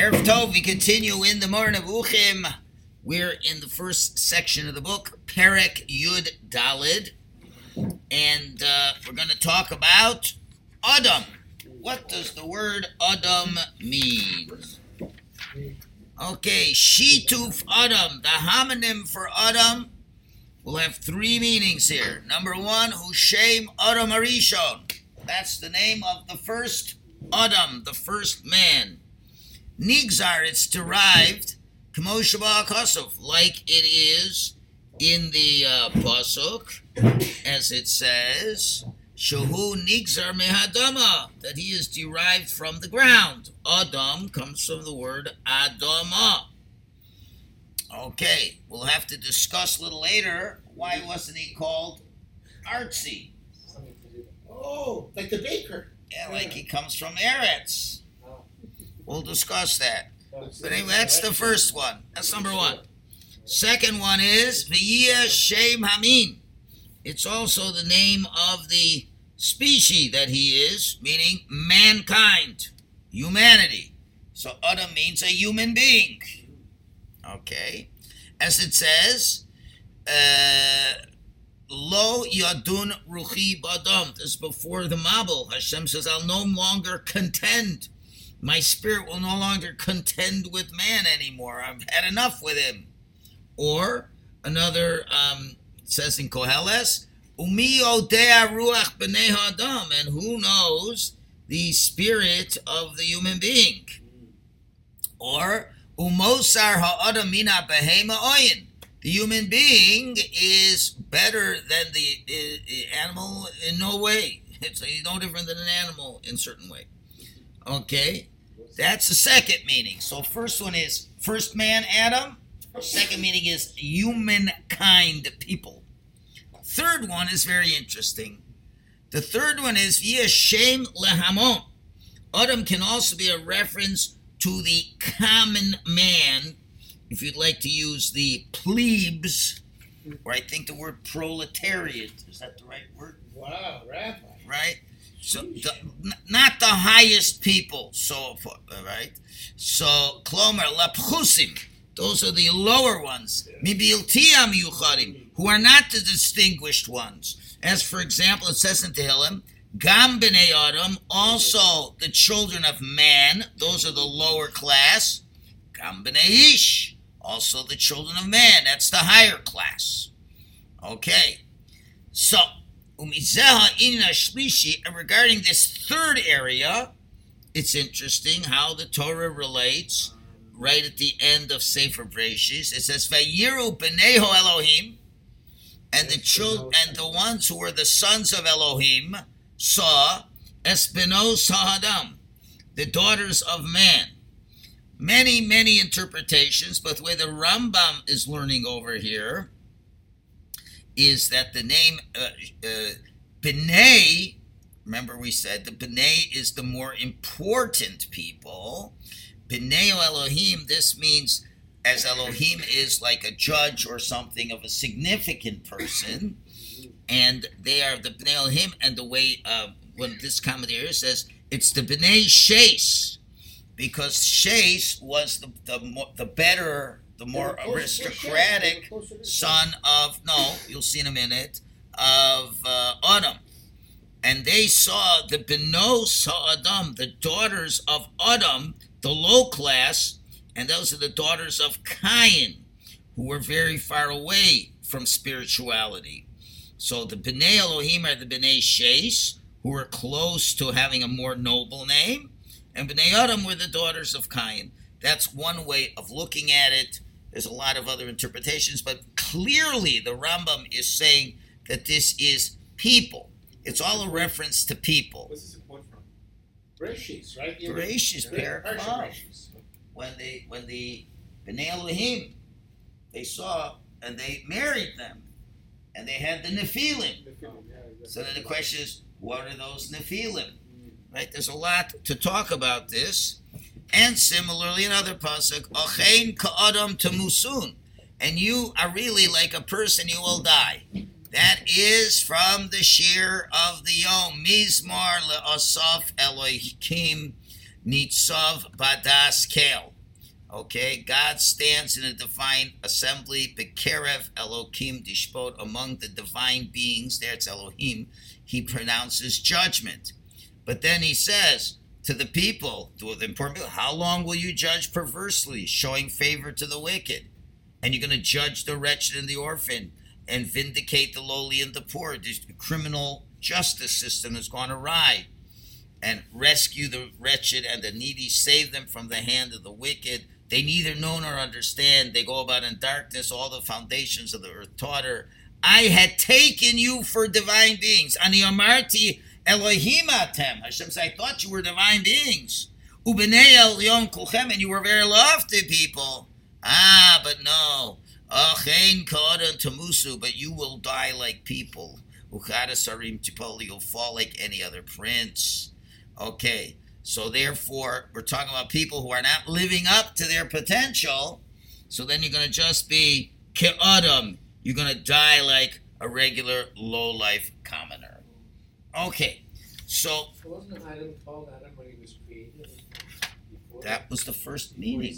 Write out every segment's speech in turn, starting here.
Erev Tov, we continue in the Moreh Nevuchim. We're in the first section of the book, Perek Yud Dalid, and uh, we're going to talk about Adam. What does the word Adam mean? Okay, Shituf Adam, the homonym for Adam, will have three meanings here. Number one, Hushem Adam Arishon. That's the name of the first Adam, the first man. Nigzar, it's derived, like it is in the uh, Pasuk, as it says, Shahu Nigzar Mehadama, that he is derived from the ground. Adam comes from the word Adama. Okay, we'll have to discuss a little later why wasn't he called Artsy? Oh, like the baker. Yeah, like he comes from Eretz. We'll discuss that. But anyway, that's the first one. That's number one. Second one is V'yeh Shem Hamin. It's also the name of the species that he is, meaning mankind, humanity. So Adam means a human being. Okay. As it says, uh, Lo yadun ruchi badam. This is before the Mabul. Hashem says, I'll no longer contend. My spirit will no longer contend with man anymore. I've had enough with him. Or another um, says in Koheles, Umi odea ruach b'nei adam, and who knows the spirit of the human being? Or umosar ha'adam mina behema oyin. The human being is better than the, the animal in no way. It's no different than an animal in certain way. Okay, that's the second meaning. So first one is first man Adam. Second meaning is humankind people. Third one is very interesting. The third one is Yeshem lehamon. Adam can also be a reference to the common man if you'd like to use the plebes, or I think the word proletariat, is that the right word? Wow, Rabbi. Right? So, the, not the highest people, so right? So, Klomer, Lapchusim, those are the lower ones. Mibiltiam Yucharim, who are not the distinguished ones. As, for example, it says in Tehillim, Gam b'nei Adam, also the children of man, those are the lower class. Gam b'nei Ish, also the children of man. That's the higher class. Okay. So, and regarding this third area, it's interesting how the Torah relates right at the end of Sefer Breshis. It says, Vayiru b'neho Elohim, and the children, and the ones who were the sons of Elohim saw Espinos Sahadam, the daughters of man many, many interpretations, but the way the Rambam is learning over here is that the name uh, uh, B'nai, remember we said the B'nai is the more important people. B'nai Elohim, this means as Elohim is like a judge or something of a significant person, and they are the B'nai Elohim, and the way uh, when this commentator says it's the B'nai Shais, because Shais was the the, the better, the more aristocratic son of no, you'll see in a minute of uh, Adam, and they saw the Beno saw Adam, the daughters of Adam, the low class, and those are the daughters of Cain, who were very far away from spirituality. So the Bnei Elohim are the Bnei Shais, who were close to having a more noble name and Bnei Adam were the daughters of Cain. That's one way of looking at it. There's a lot of other interpretations, but clearly the Rambam is saying that this is people. It's all a reference to people. What's this a quote from? Bereshis, right? Bereshis, When they when the Bnei Elohim, they saw and they married them, and they had the Nephilim. So then the question is, what are those Nephilim? Mm. Right? There's a lot to talk about this. And similarly, another pasuk, Achein ka'adam tamusun. And you are really like a person, you will die. That is from the shear of the Yom. Mizmar le'asaf Elohim Nitzav Badas Kel. Okay, God stands in a divine assembly, Bekerev Elohim Dishpot, among the divine beings, there's Elohim, he pronounces judgment. But then he says to the people, to the important people, how long will you judge perversely, showing favor to the wicked? And you're going to judge the wretched and the orphan and vindicate the lowly and the poor. The criminal justice system has gone awry. And rescue the wretched and the needy, save them from the hand of the wicked they neither know nor understand. They go about in darkness. All the foundations of the earth totter. I had taken you for divine beings. Ani amarti Elohim atem. Hashem said, I thought you were divine beings. Ubenei elyon kulchem, and you were very lofty people. Ah, but no. Achein kodan tamusu, but you will die like people. Uchada sarim tipol, you'll fall like any other prince. Okay. So therefore, we're talking about people who are not living up to their potential. So then you're going to just be ke'adam. You're going to die like a regular low-life commoner. Okay, so that was the first meaning.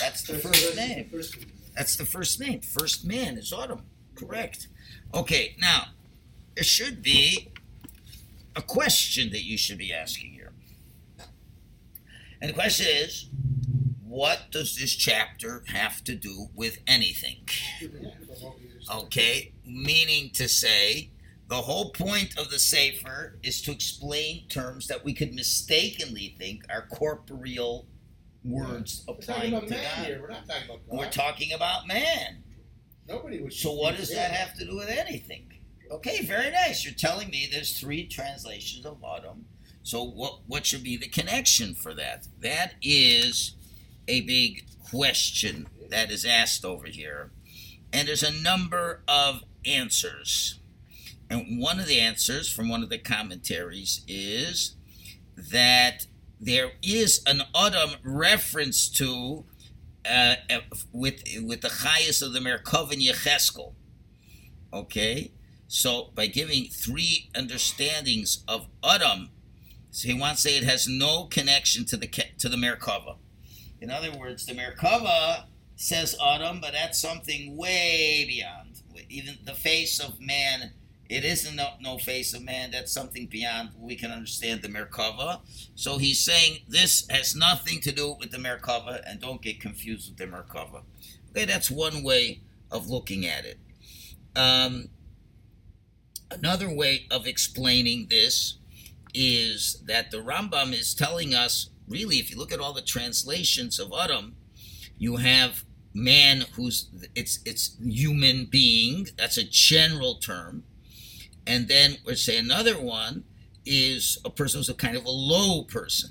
That's the First- name. First name. That's the first name. First man is Adam. Correct. Okay, now there should be a question that you should be asking here. And the question is what does this chapter have to do with anything? Okay, meaning to say, the whole point of the Sefer is to explain terms that we could mistakenly think are corporeal words talking applying to man God. We're not talking about God. We're talking about man. Nobody would. So what does that have to do with anything? Okay, very nice. You're telling me there's three translations of Adam. So what what should be the connection for that? That is a big question that is asked over here. And there's a number of answers. And one of the answers from one of the commentaries is that there is an Adam reference to uh, uh, with with the highest of the Merkov and Yecheskel. Okay, so by giving three understandings of Adam, so he wants to say it has no connection to the to the Merkava. In other words, the Merkava says Adam, but that's something way beyond. Even the face of man, it isn't no, no face of man. That's something beyond we can understand the Merkava. So he's saying this has nothing to do with the Merkava, and don't get confused with the Merkava. Okay, that's one way of looking at it. Um, another way of explaining this is that the Rambam is telling us, really, if you look at all the translations of Adam, you have man who's it's it's human being. That's a general term, and then we say another one is a person who's a kind of a low person.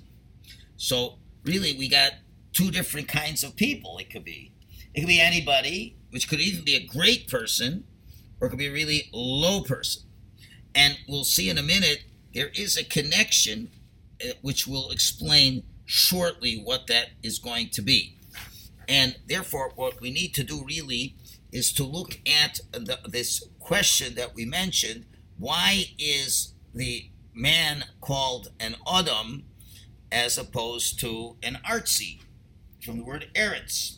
So really, we got two different kinds of people. It could be, it could be anybody, which could even be a great person, or it could be a really low person. And we'll see in a minute there is a connection, uh, which will explain shortly what that is going to be. And therefore, what we need to do really is to look at the, this question that we mentioned: Why is the man called an Adam as opposed to an artsy, from the word eretz.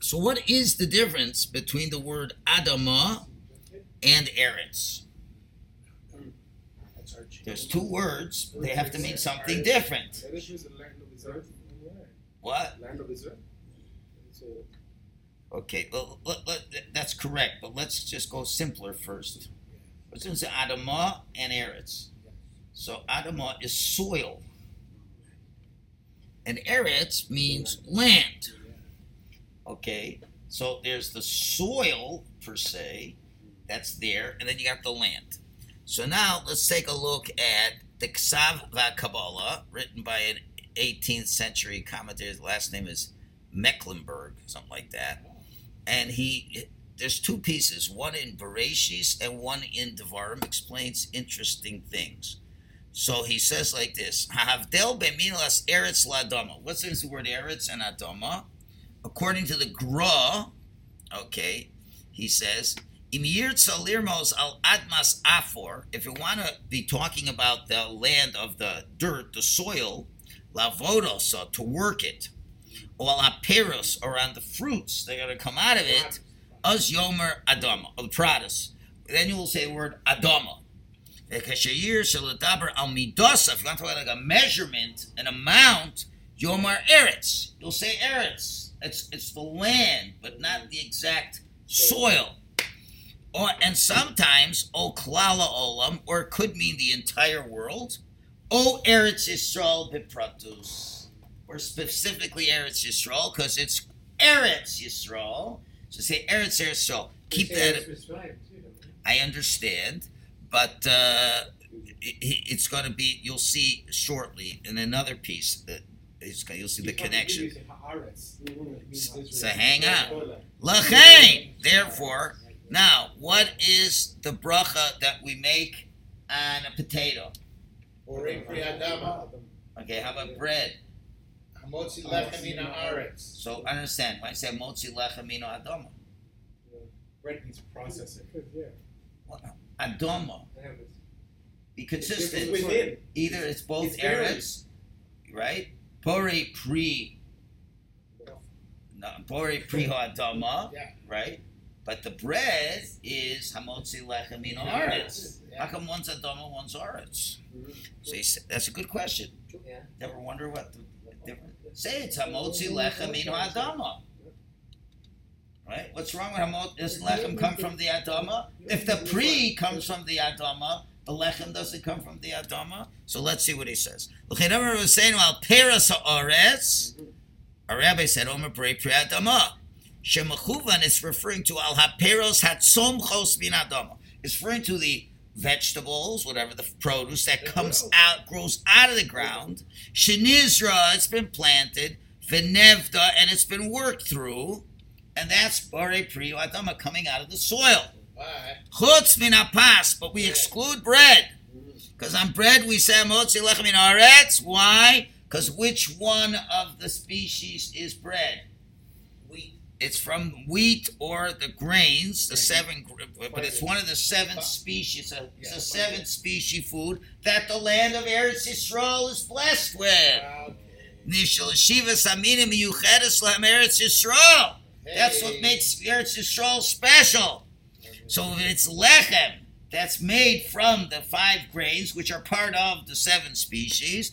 So, what is the difference between the word Adama and eretz? There's two words, they have to mean something different. What? Land of Israel. Okay, well, let, let, that's correct, but let's just go simpler first. Let's just say Adama and Eretz. So Adama is soil, and Eretz means land. Okay, so there's the soil per se that's there, and then you got the land. So now let's take a look at the Ksav VaKabbalah, written by an 18th century commentator. His last name is Mecklenburg, something like that. And he, there's two pieces, one in Bereshis and one in Devarim, explains interesting things. So he says like this: Havdel bemilas eretz ladama. What's the word eretz and adama? According to the Gra, okay, he says al admas afor, if you want to be talking about the land of the dirt, the soil, lavodos, uh, to work it, or aperos, or on the fruits that are going to come out of it, us yomer adama, the pradas. Then you will say the word adama. Ekashayir shaladaber al midosa, if you want to talk like a measurement, an amount, yomar eretz. You'll say eretz. It's, it's the land, but not the exact soil. Or, and sometimes, O klala olam, or it could mean the entire world, O Eretz Yisrael bipratus, or specifically Eretz Yisrael, because it's Eretz Yisrael. So say Eretz Yisrael. Keep They say that. it's Mitzrayim, too, don't they? I understand, but uh, it, it's going to be. You'll see shortly in another piece that is. You'll see the connection. use haaretz. It means Israel. So hang on. Toilet. Lachain. Therefore, now what is the bracha that we make on a potato? Borei pri adama, Okay, how about bread? Hamotzi lechem min haaretz. So understand when I say motzi lechem mino adoma. Bread needs processing. Yeah. Adoma. I have it. Be It's consistent. within. Either it's both It's eretz, right? Pore pri. No, pore pri adama, Yeah. right? But the bread is hamotzi lechem mino aretz. How come one's adama, one's aretz? Mhm. So you say, that's a good question. Yeah. Never wonder what the difference. Say it's hamotzi lechem mino adama. Right? What's wrong with hamot? Does lechem come from the adama? If the pre comes from the adama, the lechem doesn't come from the adama. So let's see what he says. L'chedavar was saying al peras haaretz. Our rabbi said omer brei pri adama. Shemachuvan is referring to al haperos hatzomchos min adama. It's referring to the vegetables, whatever the produce that comes out, grows out of the ground. Shenizra, it's been planted. Venevda, and it's been worked through. And that's Bore Pri Adama coming out of the soil. Chutz min apas, but we exclude bread. Because on bread we say motzi lechem min aretz. Why? Because which one of the species is bread? It's from wheat or the grains, the seven, but it's one of the seven species. It's a seven species food that the land of Eretz Yisrael is blessed with. uh, Nishal Shiva Saminim Yuchedes Lahem Eretz Yisrael. That's what makes Eretz Yisrael special. So it's lechem that's made from the five grains, which are part of the seven species,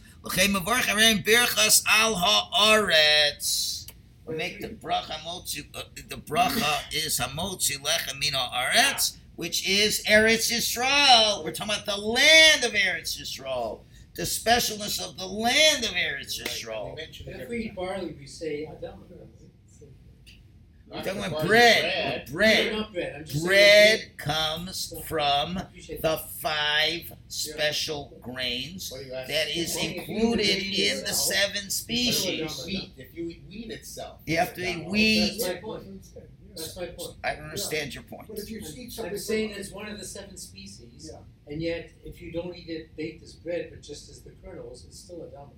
lechem mavarch areim birchas al haaretz. We make the bracha motzi. Uh, the bracha is hamotzi lechem min haaretz, which is Eretz Yisrael. We're talking about the land of Eretz Yisrael, the specialness of the land of Eretz right, Yisrael. we mentioned And it if we eat barley, we say Adam. We're talking about barley bread. Bread. not bread. I'm just Bread saying. comes from the five special grains What do you ask? that is Well, included eat in the seven But if you species. wheat, if you eat wheat itself. You have to eat wheat. That's my point. That's my point. I don't understand your point. But if you eat I'm, something. I'm saying it's one of the seven species, Yeah. and yet if you don't eat it baked as bread, but just as the kernels, it's still Adam.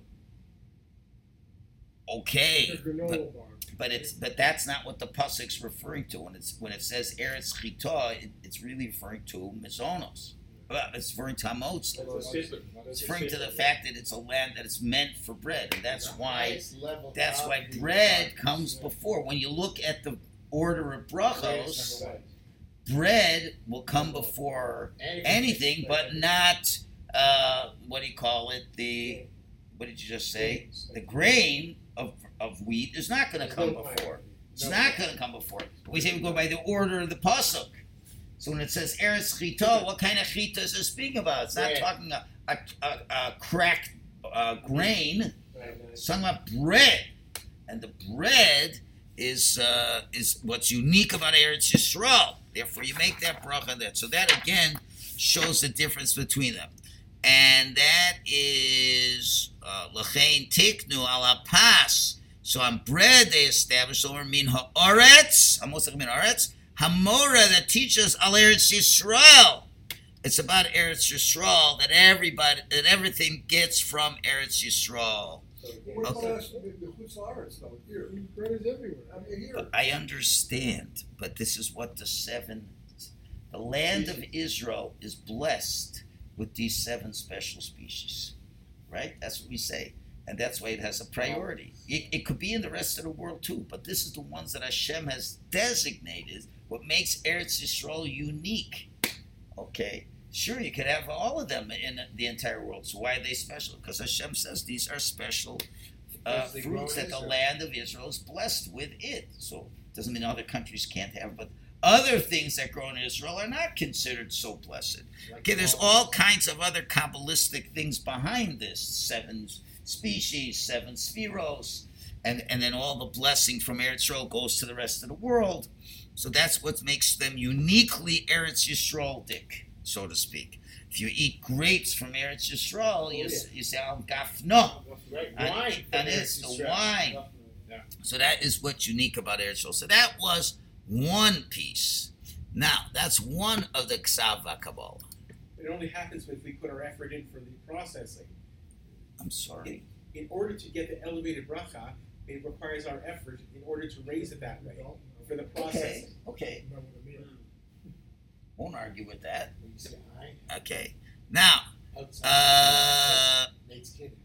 Okay, bar. but it's but that's not what the pasuk's referring to when it's when it says eretz chita. It, it's really referring to mizonos. Well, it's referring to hamotzi. That's a statement. It's referring to the fact that it's a land that is meant for bread, and that's why that's why bread comes before. When you look at the order of brachos, bread will come before anything, but not uh, what do you call it? The what did you just say? The grain of of wheat is not going to come before. It's No. not going to come before. We say we go by the order of the pasuk. So when it says eretz chita, what kind of chita is it speaking about? It's not talking a a, a, a cracked uh, grain. It's talking about bread, and the bread is uh, is what's unique about Eretz Yisrael. Therefore, you make that bracha there. So that again shows the difference between them, and that is lachein tiknu ala pas. So on bread they established over min haaretz, amos min haaretz, hamora that teaches al Eretz Yisrael. It's about Eretz Yisrael that everybody that everything gets from Eretz Yisrael. Okay. I understand, but this is what the seven The land of Israel is blessed with these seven special species. Right? That's what we say. And that's why it has a priority. It, it could be in the rest of the world too, but this is the ones that Hashem has designated what makes Eretz Yisrael unique. Okay? Sure, you could have all of them in the entire world. So why are they special? Because Hashem says these are special uh, Because they grow fruits that the land of Israel is blessed with it. So it doesn't mean other countries can't have, but other things that grow in Israel are not considered so blessed. Okay, there's all- kinds of other Kabbalistic things behind this seven species, seven sefiros, and, and then all the blessing from Eretz Yisrael goes to the rest of the world. So that's what makes them uniquely Eretz Yisraelic, so to speak. If you eat grapes from Eretz Yisrael, you, s- you say, Al Gafno. Right, wine. and it's the wine. So that is what's unique about Eretz Yisrael. So that was one piece. Now, that's one of the Ksav Kabbalah. It only happens if we put our effort in for the processing. I'm sorry. In order to get the elevated bracha, it requires our effort in order to raise it that way for the Okay, processing. okay. Won't argue with that. When you say I, Okay. Now, uh, makes kiddush.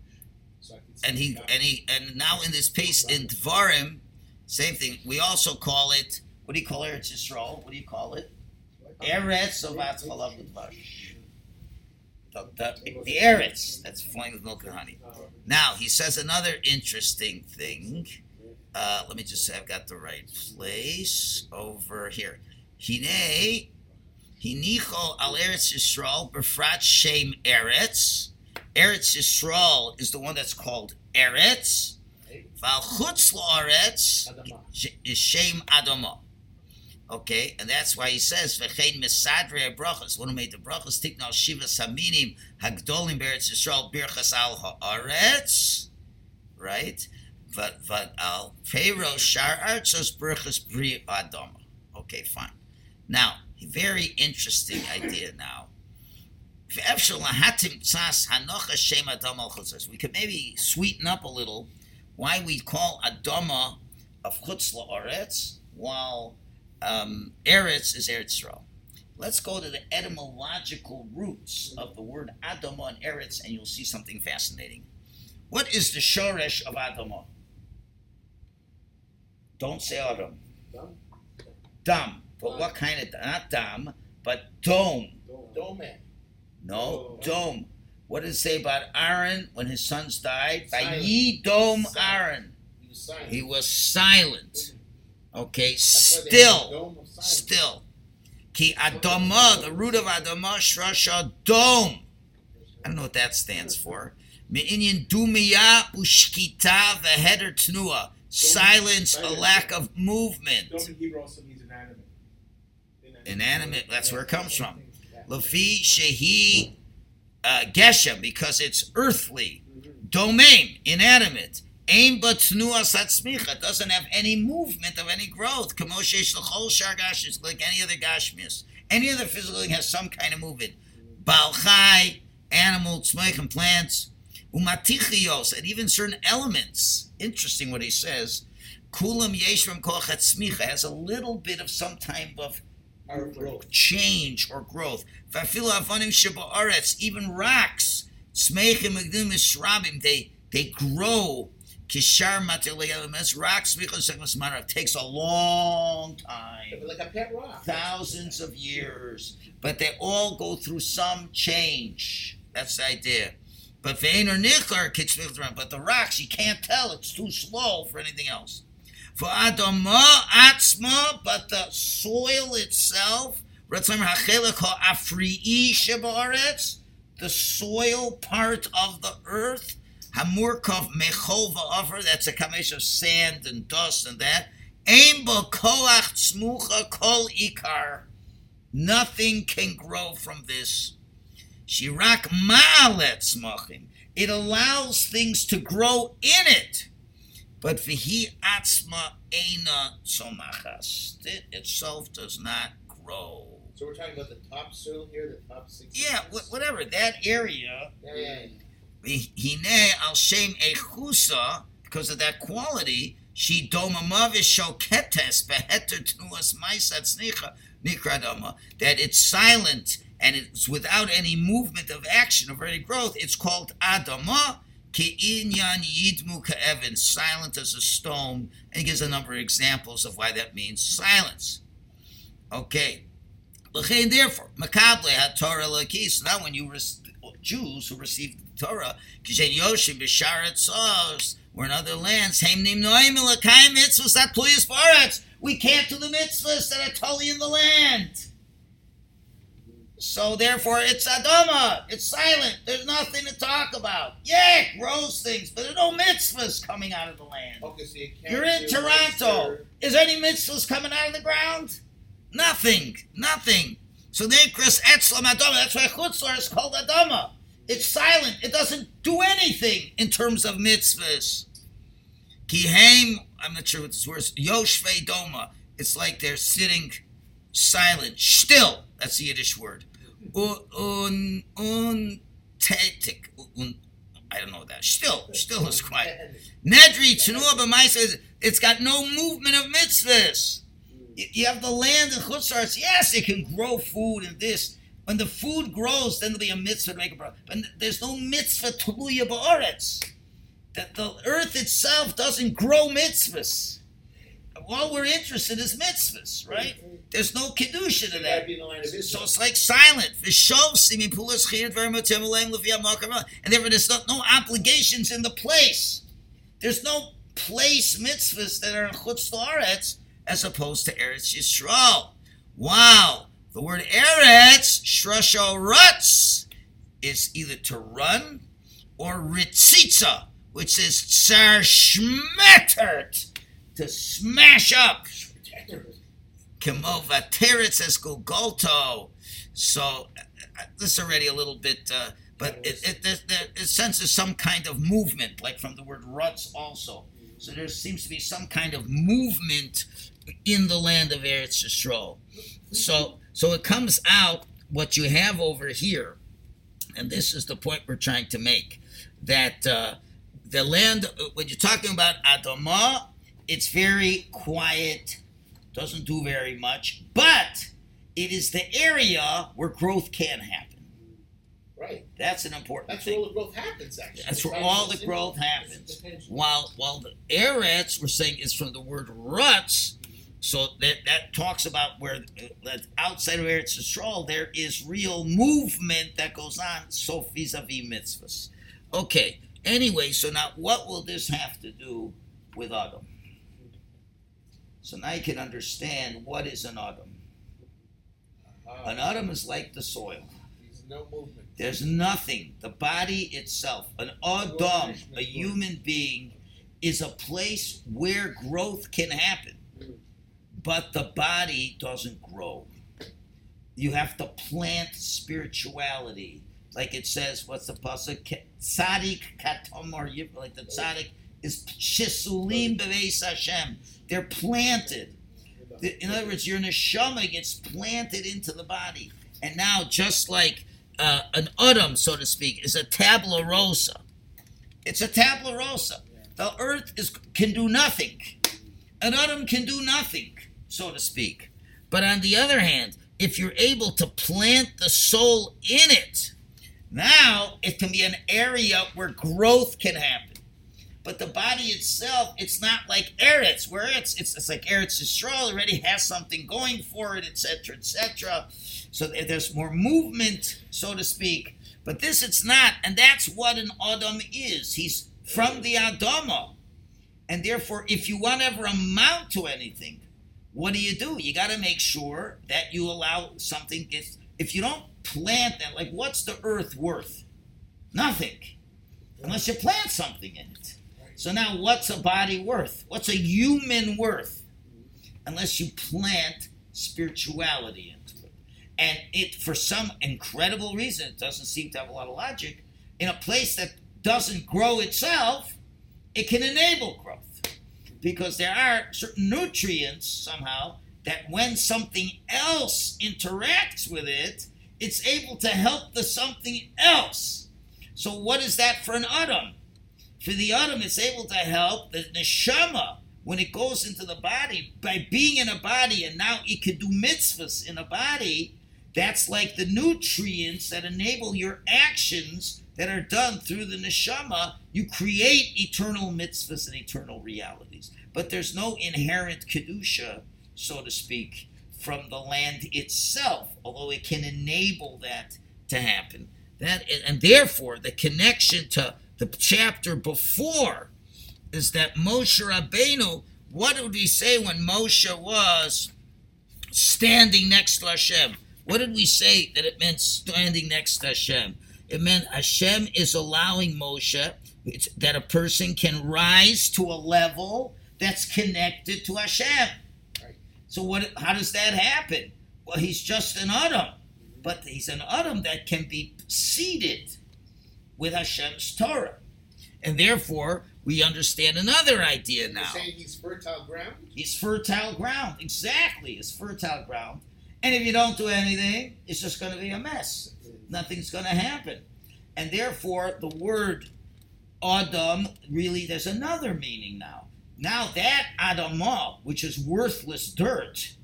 So I can say and he and he and now in this piece in Dvarim, same thing. We also call it. What do you call Eretz Yisrael? What do you call it? Eretz of Atzchalav Dvash. The, the, the Eretz that's flowing with milk and honey. Now he says another interesting thing. Uh, let me just say I've got the right place over here. Hine hinicho al Eretz Yisrael befrat shem Eretz. Eretz Yisrael is the one that's called Eretz. Val chutz la'aretz is shem Adama. Okay, and that's why he says v'chein misadre brachas. One who made the brachas tiknal shiva saminim hagdolim beretz Yisrael birchas al haaretz, right? But but al Pharaoh shar artzos birchas bri adama. Okay, fine. Now, very interesting idea. Now. We could maybe sweeten up a little why we call adama of chutz la'aretz while um, Eretz is Eretz Yisrael. Let's go to the etymological roots of the word Adama and Eretz, and you'll see something fascinating. What is the shoresh of Adama? Don't say Adam. Dam? Dam. But what kind of not dam, but dome? Dome. No, dome. What did it say about Aaron when his sons died? By ye dome Silent. Aaron. He was silent. He was silent. Okay, That's why they have still. the dome of silence. Still. Ki Adama, the root of Adama, Shrasha Dome. I don't know what that stands for. Me'inyan Dumiya Ushkita Veheder Tnua. Silence, a lack of movement. Dome in Hebrew also means inanimate. Inanimate, that's where it comes from. Lafi Shehi uh, Geshem, because it's earthly. Domain, inanimate. Aim but tnua satzmicha doesn't have any movement of any growth. Kamoshesh l'chol shar gashmis, like any other gashmis. Any other physical thing has some kind of movement. Balchai, animal, tzmeich, and plants. Umatichios, and even certain elements. Interesting what he says. Kulam yeshram kochat smicha has a little bit of some type of change or growth. Vafilu avanim even rocks, smeichim megdim mishrabim, they they grow. Kishar matelemas rocks michos marav takes a long time, Like a pet rock. thousands of years, but they all go through some change. That's the idea. But vein or nichar kitzmichram, but the rocks you can't tell; it's too slow for anything else. For Adama Atzma, but the soil itself, Ratzam Hachelek Ha'afri'i Shebaretz, the soil part of the earth, Hamurkov Mechova Offer, that's a combination of sand and dust and that. Aim Koach Tzmucha Kol Ikar. Nothing can grow from this. Shirak Ma'alet Tzmachim. It allows things to grow in it. But vihi atzma eina tzomachas. It itself does not grow. So we're talking about the top soil here, the top six. Yeah, wh- whatever. That area, Yeah, yeah, yeah. Hine al shem echusa, because of that quality, she domamavish shoketes beheter tnuas maisat snicha nikradama, that it's silent and it's without any movement of action of any growth. It's called adama Ke'inyan yidmu ka'evin, silent as a stone. And he gives a number of examples of why that means silence. Okay. L'chein, Therefore, makable had Torah lakis. Now, when you Jews who received Torah, kishen yoshim b'sharet sos, we're in other lands. Heim nim noim elakayim mitzvahs that pluyas baretz. We can't do the mitzvahs that are totally in the land. So therefore, it's Adama. It's silent. There's nothing to talk about. Yeah, it grows things, but no mitzvahs coming out of the land. Okay, so you You're in Toronto. Is there any mitzvahs coming out of the ground? Nothing. Nothing. So then, Chris Etzlam Adama. That's why Chutzlar is called Adama. It's silent. It doesn't do anything in terms of mitzvahs. Kihaim, I'm not sure what this word is. Yoshvei Doma. It's like they're sitting silent, still. That's the Yiddish word. Un, I don't know that. Still, still is quiet. Nedri Tnua B'Maisa, it's got no movement of mitzvahs. You you have the land in Chutzars, yes, it can grow food and this. When the food grows, then there'll be a mitzvah to make a bracha. But there's no mitzvah tuluya ba'aretz. That the earth itself doesn't grow mitzvahs. All we're interested in is mitzvahs, right? There's no kedusha to that. gotta be in the line of So it's like silent. V'shov simi pulas chiyat very much emuleim l'viyam makam. And therefore there's no, no obligations in the place. There's no place mitzvahs that are in chutz as opposed to Eretz Yisrael. Wow. The word Eretz, shrasho rutz, is either to run or ritzitza, which is tsar to smash up. Kimova teretz es gulgolto. So uh, this is already a little bit, uh, but it, it, it, it, it senses some kind of movement, like from the word ruts also. So there seems to be some kind of movement in the land of Eretz Yisrael. So, so it comes out what you have over here, and this is the point we're trying to make, that uh, the land, when you're talking about Adama, it's very quiet, doesn't do very much, but it is the area where growth can happen. Right. That's an important That's thing. where all the growth happens, actually. That's where all the growth happens. While while the eretz we're saying is from the word ruts, so that that talks about where uh, that outside of Eretz Yisrael there is real movement that goes on. So vis-a-vis mitzvahs. Okay. Anyway, so now what will this have to do with Adam? So now you can understand what is an Adam. Uh, An Adam is like the soil. There's no movement. There's nothing. The body itself, an Adam, a human being, is a place where growth can happen. But the body doesn't grow. You have to plant spirituality. Like it says, what's the pasuk? Tzadik katomar like the tzaddik is shisulim beveis Hashem. They're planted. In other words, your neshama gets planted into the body. And now, just like uh, an udum, so to speak, is a tabula rosa. It's a tabula rosa. The earth is can do nothing. An udum can do nothing, so to speak. But on the other hand, if you're able to plant the soul in it, now it can be an area where growth can happen. But the body itself, it's not like Eretz, where it's it's, it's like Eretz Yisrael already has something going for it, etc., etc. So there's more movement, so to speak. But this it's not, and that's what an Adam is. He's from the Adama. And therefore, if you want to ever amount to anything, what do you do? You got to make sure that you allow something gets. If you don't plant that, like what's the earth worth? Nothing, unless you plant something in it. So now, what's a body worth? What's a human worth? Unless you plant spirituality into it, and it for some incredible reason, it doesn't seem to have a lot of logic. In a place that doesn't grow itself, it can enable growth because there are certain nutrients somehow that when something else interacts with it, it's able to help the something else. So what is that for an atom? For the atom, it's able to help the neshama when it goes into the body, by being in a body and now it can do mitzvahs in a body, that's like the nutrients that enable your actions that are done through the neshama. You create eternal mitzvahs and eternal realities. But there's no inherent kedusha, so to speak, from the land itself, although it can enable that to happen. That and therefore the connection to the chapter before is that Moshe Rabbeinu. What did we say when Moshe was standing next to Hashem? What did we say that it meant standing next to Hashem? It meant Hashem is allowing Moshe it's, that a person can rise to a level that's connected to Hashem. Right. So what? How does that happen? Well, he's just an Adam, but he's an Adam that can be seated with Hashem's Torah, and therefore we understand another idea now. You're saying he's fertile ground? He's fertile ground. Exactly, it's fertile ground. And if you don't do anything, it's just going to be a mess. Nothing's going to happen. And therefore, the word Adam really, there's another meaning now. Now, that Adamah, which is worthless dirt,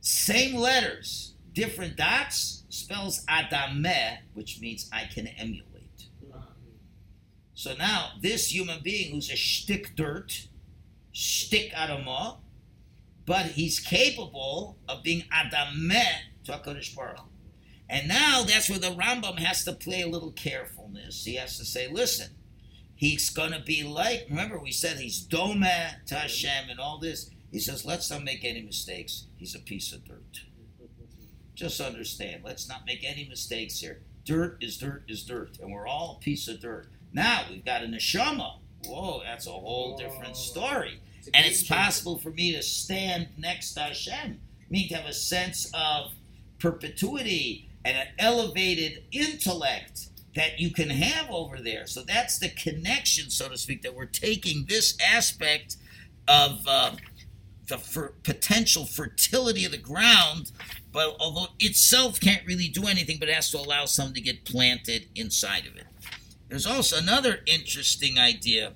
same letters, different dots, spells Adameh, which means I can emulate. So now, this human being who's a shtick dirt, shtick Adamah, but he's capable of being Adameh to HaKadosh Baruch. And now that's where the Rambam has to play a little carefulness. He has to say, listen, he's going to be like, remember we said he's Dome to Hashem and all this. He says, let's not make any mistakes. He's a piece of dirt. Just understand, let's not make any mistakes here. Dirt is dirt is dirt, and we're all a piece of dirt. Now we've got a neshama. Whoa, that's a whole different story. a And it's changer. possible for me to stand next to Hashem, meaning to have a sense of perpetuity and an elevated intellect that you can have over there. So that's the connection, so to speak, that we're taking this aspect of uh, the fer- potential fertility of the ground, but although itself can't really do anything, but it has to allow something to get planted inside of it. There's also another interesting idea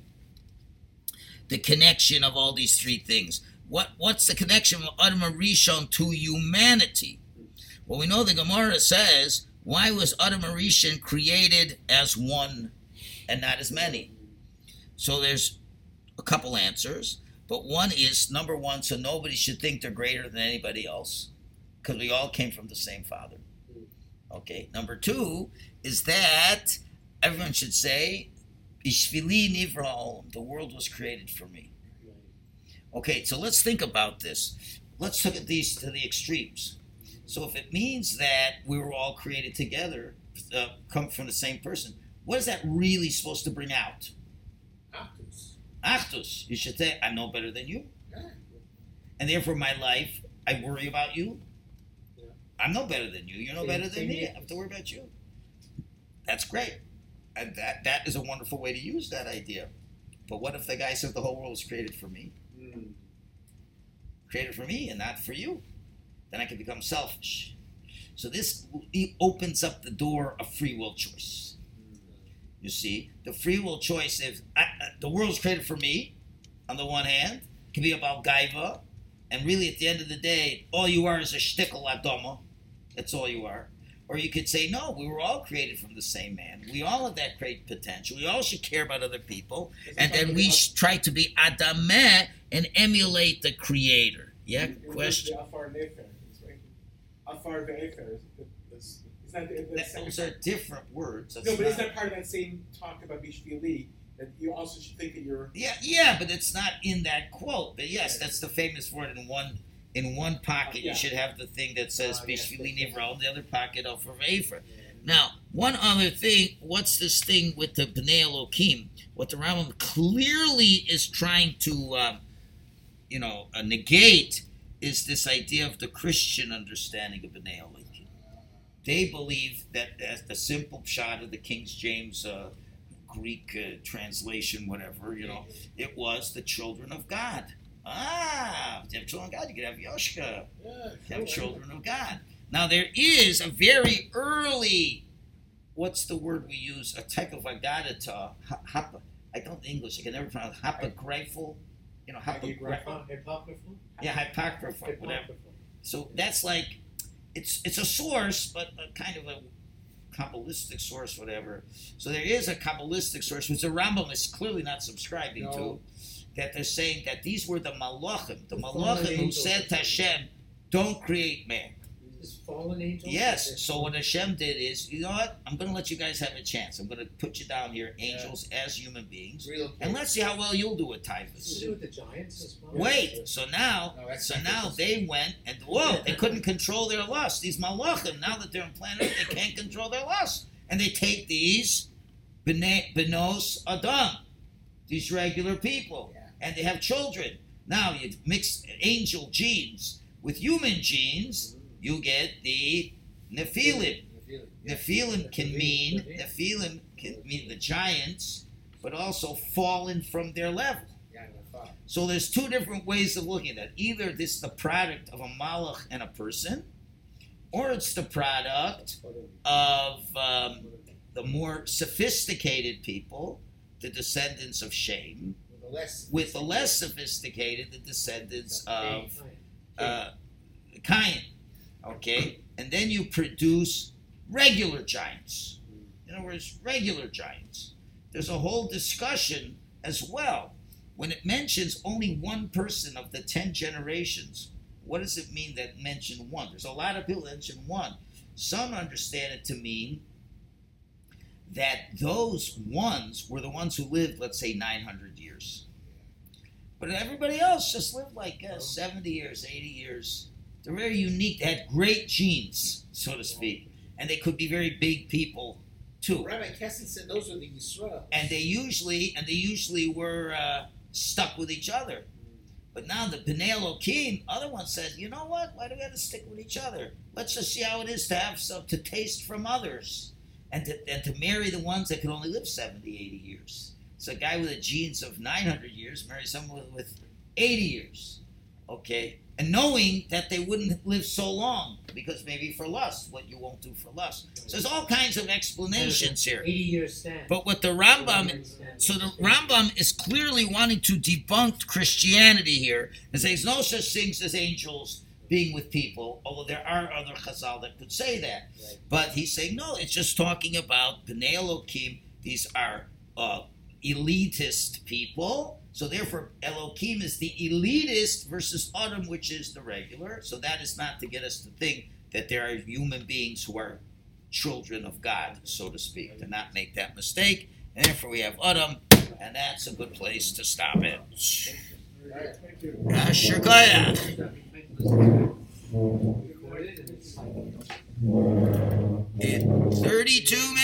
the connection of all these three things. What what's the connection of Adam Rishon to humanity? Well, we know the Gemara says, why was Adam Rishon created as one and not as many? So there's a couple answers, but one is number one, so nobody should think they're greater than anybody else, because we all came from the same father. Okay. Number two is that everyone should say, Ishvili nivra the world was created for me. Okay, so let's think about this. Let's look at these to the extremes. So if it means that we were all created together, uh, come from the same person, what is that really supposed to bring out? Actus. Actus. You should say, I'm no better than you. Yeah. And therefore, my life, I worry about you. Yeah. I'm no better than you. You're no better than me. I have to worry about you. That's great. And that, that is a wonderful way to use that idea. But what if the guy says the whole world was created for me? Mm. created for me and not for you. Then I can become selfish. So this opens up the door of free will choice. You see, the free will choice is I, I- the world's created for me. On the one hand, it can be about gaiva, and really at the end of the day, all you are is a shtickle adoma. That's all you are. Or you could say, no, we were all created from the same man. We all have that great potential. We all should care about other people and then we sh- try to be adameh and emulate the creator. Yeah, question. Afar Nefer. It's right. Afar ve'efer. It's it's not. the- the That, those are different words. That's No, but it's not- not part of that same talk about Bishvili that you also should think that you're. yeah, yeah, but it's not in that quote. But yes, that's the famous word in one in one pocket. You should have the thing that says yes, Bishvili. Nivra, the other pocket of Ephra. Now, one other thing, what's this thing with the Bnei Elohim? What the Rambam clearly is trying to, um, you know, uh, negate is this idea of the Christian understanding of Bnei Elohim. They believe that as the simple shot of the King James uh, Greek uh, translation, whatever, you know, it was the children of God. Ah, if you have children of God, you could have Yoshka Yeah, have children of God. Now there is a very early, what's the word we use? A type of agadata, ha- hapa. I don't English. I can never pronounce apocryphal. you know, Hypo- Hypocryphal? yeah, hypocryphal, whatever. So that's like, it's it's a source, but a kind of a kabbalistic source, whatever. So there is a kabbalistic source, which the Rambam is clearly not subscribing No. to, that they're saying that these were the malachim, the malachim who said to Hashem, "Don't create man." Fallen angels? Yes. So what Hashem did is, you know what? I'm going to let you guys have a chance. I'm going to put you down here, angels as human beings, Relocate. and let's see how well you'll do with typhus. do with the giants as well? Wait. So now, No, so now they went and whoa, they couldn't control their lust. These malachim, now that they're in planet they can't control their lust, and they take these benos adam, these regular people, Yeah. And they have children. Now you mix angel genes with human genes, you get the Nephilim. Nephilim can mean Nephilim. Can mean the giants, but also fallen from their level. So there's two different ways of looking at that. Either this is the product of a malach and a person, or it's the product of um, the more sophisticated people, the descendants of Shem, less. with the less sophisticated, the descendants of uh, Cain. Okay? And then you produce regular giants. In other words, regular giants. There's a whole discussion as well. When it mentions only one person of the ten generations, what does it mean that mention one? There's a lot of people that mention one. Some understand it to mean that those ones were the ones who lived, let's say, 900 years. But everybody else just lived like uh, 70 years, 80 years. They're very unique. They had great genes, so to speak. And they could be very big people, too. Rabbi Kessin said those were the Yisrael. And they usually, and they usually were uh, stuck with each other. But now the Bnei Elohim, other one said, you know what? Why do we have to stick with each other? Let's just see how it is to have some, to taste from others. And to, and to marry the ones that can only live 70, 80 years. So a guy with a genes of 900 years marries someone with, with 80 years. Okay? And knowing that they wouldn't live so long because maybe for lust, what you won't do for lust. So there's all kinds of explanations here. 80 years stand. But what the Rambam so the Rambam is clearly wanting to debunk Christianity here and say there's no such things as angels being with people, although there are other Chazal that could say that. Right. But he's saying no, it's just talking about Bnei Elohim. These are uh, elitist people. So therefore, Elohim is the elitist versus Adam, which is the regular. So that is not to get us to think that there are human beings who are children of God, so to speak, to not make that mistake. And therefore, we have Adam, and that's a good place to stop it. Yasher Koyach. Recorded and it's like- In 32